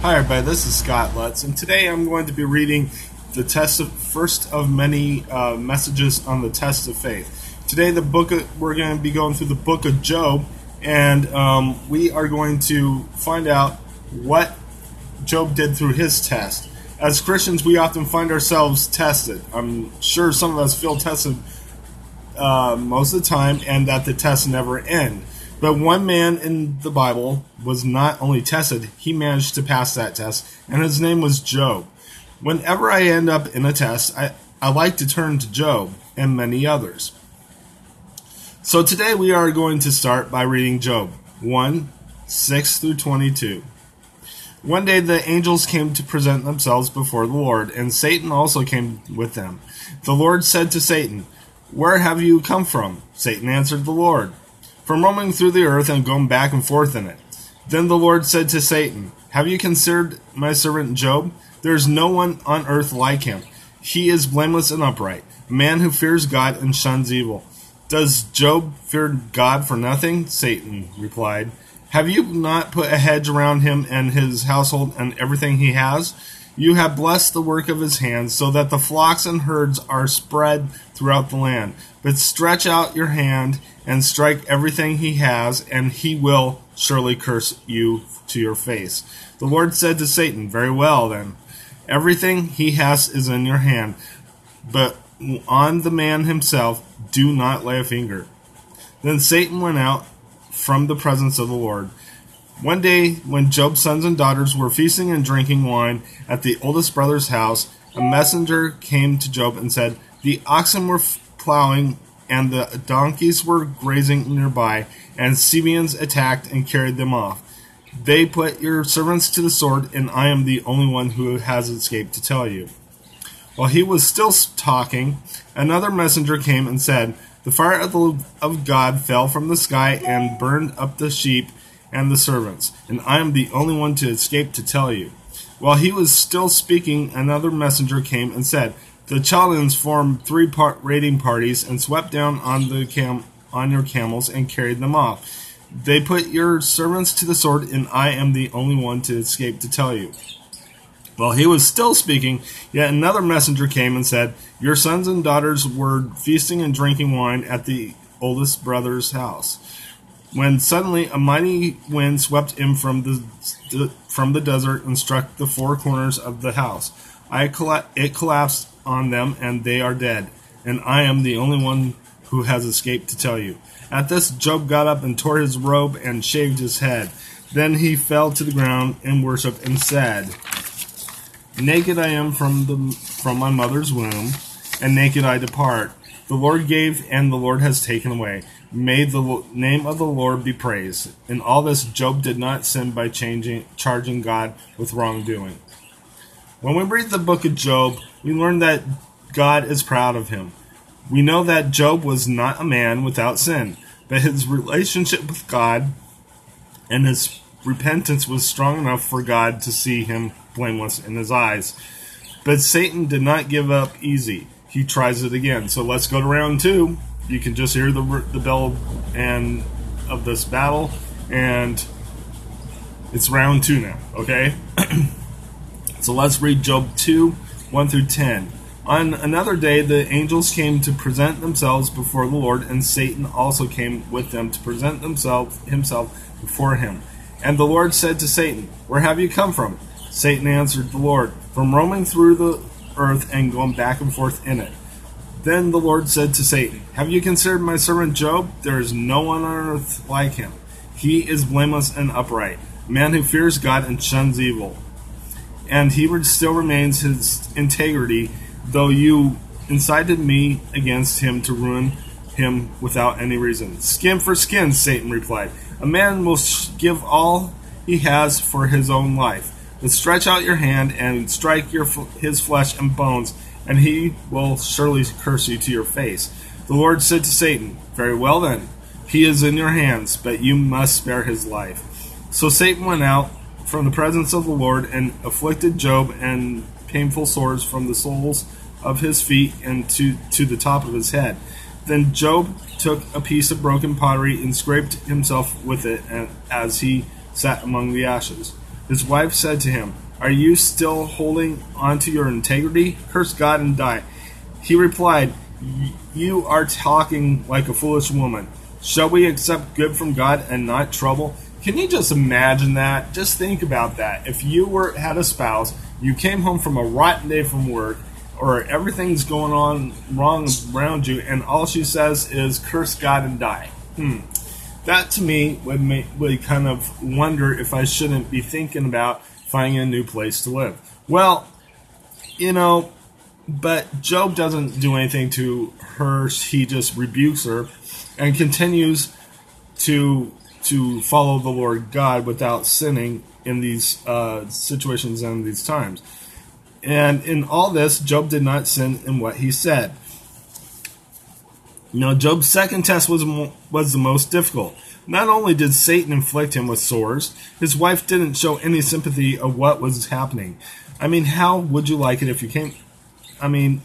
Hi, everybody. This is Scott Lutz, and today I'm going to be reading the test of first of many uh, messages on the test of faith. Today, the book of, we're going to be going through the book of Job, and um, we are going to find out what Job did through his test. As Christians, we often find ourselves tested. I'm sure some of us feel tested uh, most of the time, and that the tests never end. But one man in the Bible was not only tested, he managed to pass that test, and his name was Job. Whenever I end up in a test, I, I like to turn to Job and many others. So today we are going to start by reading Job 1 6 through 22. One day the angels came to present themselves before the Lord, and Satan also came with them. The Lord said to Satan, Where have you come from? Satan answered the Lord from roaming through the earth and going back and forth in it. Then the Lord said to Satan, Have you considered my servant Job? There is no one on earth like him. He is blameless and upright, a man who fears God and shuns evil. Does Job fear God for nothing? Satan replied. Have you not put a hedge around him and his household and everything he has? You have blessed the work of his hands, so that the flocks and herds are spread throughout the land. But stretch out your hand and strike everything he has, and he will surely curse you to your face. The Lord said to Satan, Very well, then. Everything he has is in your hand, but on the man himself do not lay a finger. Then Satan went out from the presence of the Lord. One day, when Job's sons and daughters were feasting and drinking wine at the oldest brother's house, a messenger came to Job and said, The oxen were plowing and the donkeys were grazing nearby, and Sabeans attacked and carried them off. They put your servants to the sword, and I am the only one who has escaped to tell you. While he was still talking, another messenger came and said, The fire of, the, of God fell from the sky and burned up the sheep and the servants, and I am the only one to escape to tell you. While he was still speaking, another messenger came and said, The Chaldeans formed three part raiding parties and swept down on the cam- on your camels and carried them off. They put your servants to the sword, and I am the only one to escape to tell you. While he was still speaking, yet another messenger came and said, Your sons and daughters were feasting and drinking wine at the oldest brother's house when suddenly a mighty wind swept in from the, from the desert and struck the four corners of the house. I it collapsed on them, and they are dead. And I am the only one who has escaped to tell you. At this, Job got up and tore his robe and shaved his head. Then he fell to the ground and worshipped and said, Naked I am from the from my mother's womb, and naked I depart. The Lord gave, and the Lord has taken away. May the name of the Lord be praised. In all this, Job did not sin by changing, charging God with wrongdoing. When we read the book of Job, we learn that God is proud of him. We know that Job was not a man without sin, but his relationship with God and his repentance was strong enough for God to see him blameless in his eyes. But Satan did not give up easy. He tries it again. So let's go to round two you can just hear the the bell and of this battle, and it's round two now. Okay, so let's read Job two one through ten. On another day, the angels came to present themselves before the Lord, and Satan also came with them to present himself himself before him. And the Lord said to Satan, Where have you come from? Satan answered the Lord, From roaming through the earth and going back and forth in it. Then the Lord said to Satan, Have you considered my servant Job? There is no one on earth like him. He is blameless and upright, a man who fears God and shuns evil. And he still remains his integrity, though you incited me against him to ruin him without any reason. Skin for skin, Satan replied. A man will give all he has for his own life. But stretch out your hand and strike your, his flesh and bones and he will surely curse you to your face. The Lord said to Satan, Very well then, he is in your hands, but you must spare his life. So Satan went out from the presence of the Lord and afflicted Job and painful sores from the soles of his feet and to, to the top of his head. Then Job took a piece of broken pottery and scraped himself with it as he sat among the ashes. His wife said to him, Are you still holding on to your integrity? Curse God and die. He replied, You are talking like a foolish woman. Shall we accept good from God and not trouble? Can you just imagine that? Just think about that. If you were had a spouse, you came home from a rotten day from work, or everything's going on wrong around you, and all she says is curse God and die. Hmm. That to me would make would kind of wonder if I shouldn't be thinking about finding a new place to live. Well, you know, but Job doesn't do anything to her. He just rebukes her and continues to to follow the Lord God without sinning in these uh, situations and these times. And in all this, Job did not sin in what he said. Now, Job's second test was was the most difficult. Not only did Satan inflict him with sores, his wife didn't show any sympathy of what was happening. I mean, how would you like it if you came? I mean,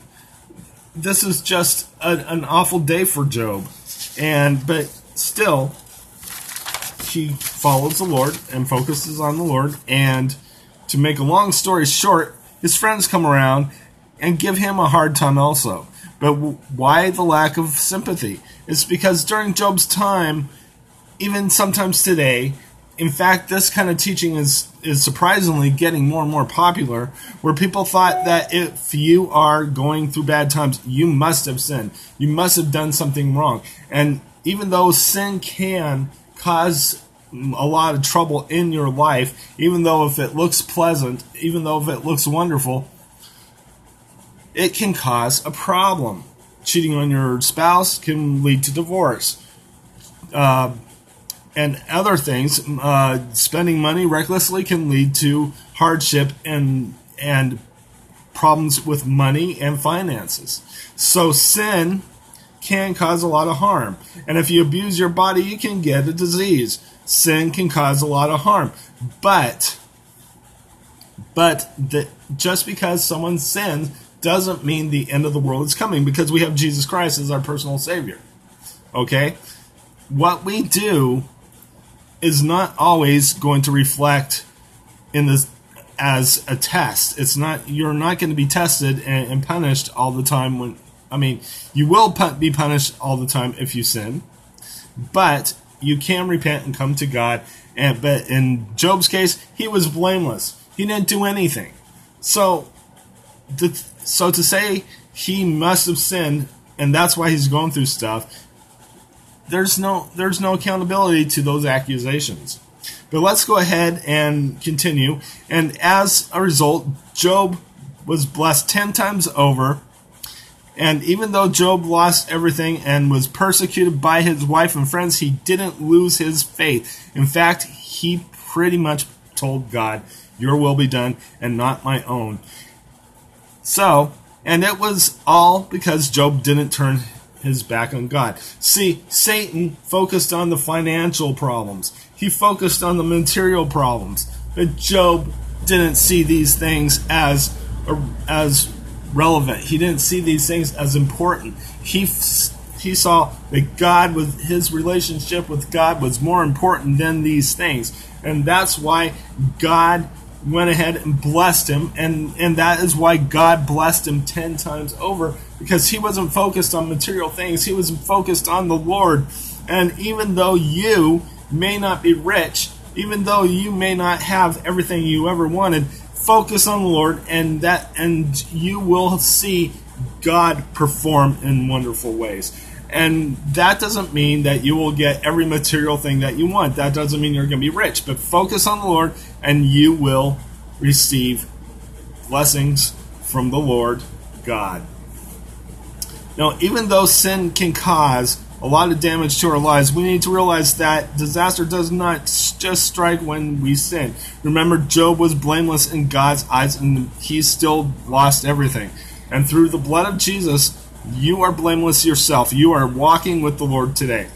this is just a, an awful day for Job, and but still, he follows the Lord and focuses on the Lord. And to make a long story short, his friends come around and give him a hard time also. But why the lack of sympathy? It's because during Job's time, even sometimes today, in fact, this kind of teaching is is surprisingly getting more and more popular. Where people thought that if you are going through bad times, you must have sinned, you must have done something wrong. And even though sin can cause a lot of trouble in your life, even though if it looks pleasant, even though if it looks wonderful, it can cause a problem. Cheating on your spouse can lead to divorce. Uh, and other things, uh, spending money recklessly can lead to hardship and and problems with money and finances. So sin can cause a lot of harm. And if you abuse your body, you can get a disease. Sin can cause a lot of harm. But but the, just because someone sins doesn't mean the end of the world is coming because we have Jesus Christ as our personal savior. Okay? What we do is not always going to reflect in this as a test. It's not you're not going to be tested and, and punished all the time when I mean, you will be punished all the time if you sin, but you can repent and come to God. And but in Job's case, he was blameless. He didn't do anything. So, the, so to say he must have sinned, and that's why he's going through stuff. There's no there's no accountability to those accusations. But let's go ahead and continue. And as a result, Job was blessed ten times over and even though Job lost everything and was persecuted by his wife and friends, he didn't lose his faith. In fact, he pretty much told God, Your will be done and not my own. So, and it was all because Job didn't turn his back on God. See, Satan focused on the financial problems, he focused on the material problems. But Job didn't see these things as, as relevant. He didn't see these things as important. He he saw that God with his relationship with God was more important than these things. And that's why God went ahead and blessed him and and that is why God blessed him 10 times over because he wasn't focused on material things. He was focused on the Lord. And even though you may not be rich, even though you may not have everything you ever wanted, focus on the Lord, and that and you will see God perform in wonderful ways. And that doesn't mean that you will get every material thing that you want. That doesn't mean you're going to be rich. But focus on the Lord, and you will receive blessings from the Lord God. Now, even though sin can cause a lot of damage to our lives, we need to realize that disaster does not just strike when we sin. Remember, Job was blameless in God's eyes and he still lost everything. And through the blood of Jesus, you are blameless yourself. You are walking with the Lord today.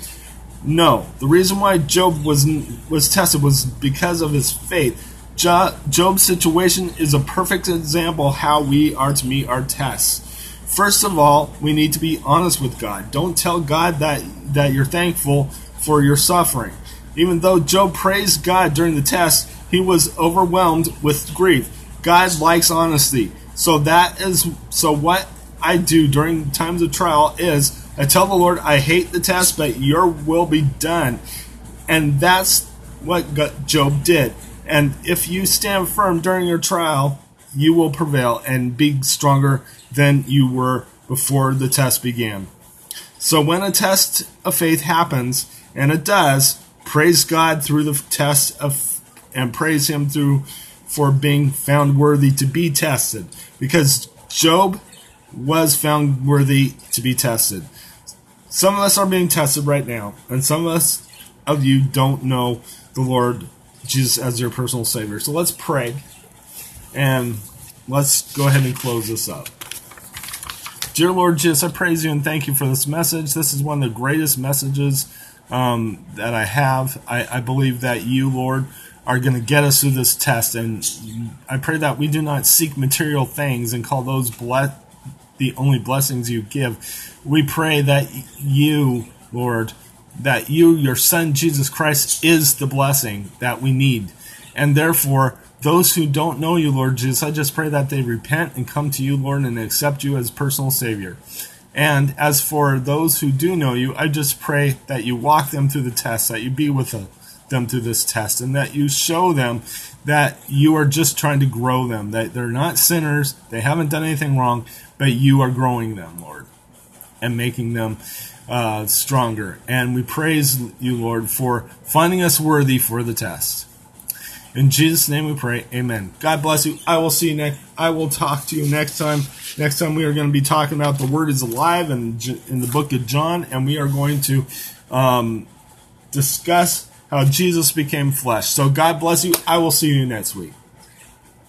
No, the reason why Job was was tested was because of his faith. Job's situation is a perfect example how we are to meet our tests. First of all, we need to be honest with God. Don't tell God that, that you're thankful for your suffering. Even though Job praised God during the test, he was overwhelmed with grief. God likes honesty. So that is so what I do during times of trial is I tell the Lord I hate the test, but your will be done. And that's what Job did. And if you stand firm during your trial, you will prevail and be stronger than you were before the test began. So when a test of faith happens, and it does, praise God through the test of and praise him through for being found worthy to be tested because Job was found worthy to be tested. Some of us are being tested right now, and some of us of you don't know the Lord Jesus as your personal Savior. So let's pray and let's go ahead and close this up. Dear Lord Jesus, I praise you and thank you for this message. This is one of the greatest messages um, that I have. I, I believe that you, Lord, are going to get us through this test. And I pray that we do not seek material things and call those ble- the only blessings you give. We pray that you, Lord, that you, your Son, Jesus Christ, is the blessing that we need. And therefore, those who don't know you, Lord Jesus, I just pray that they repent and come to you, Lord, and accept you as personal Savior. And as for those who do know you, I just pray that you walk them through the test, that you be with them through this test, and that you show them that you are just trying to grow them, that they're not sinners, they haven't done anything wrong, but you are growing them, Lord, and making them uh, stronger. And we praise you, Lord, for finding us worthy for the test. In Jesus' name we pray. Amen. God bless you. I will see you next. I will talk to you next time. Next time we are going to be talking about the Word is alive in, in the book of John, and we are going to um, discuss how Jesus became flesh. So God bless you. I will see you next week.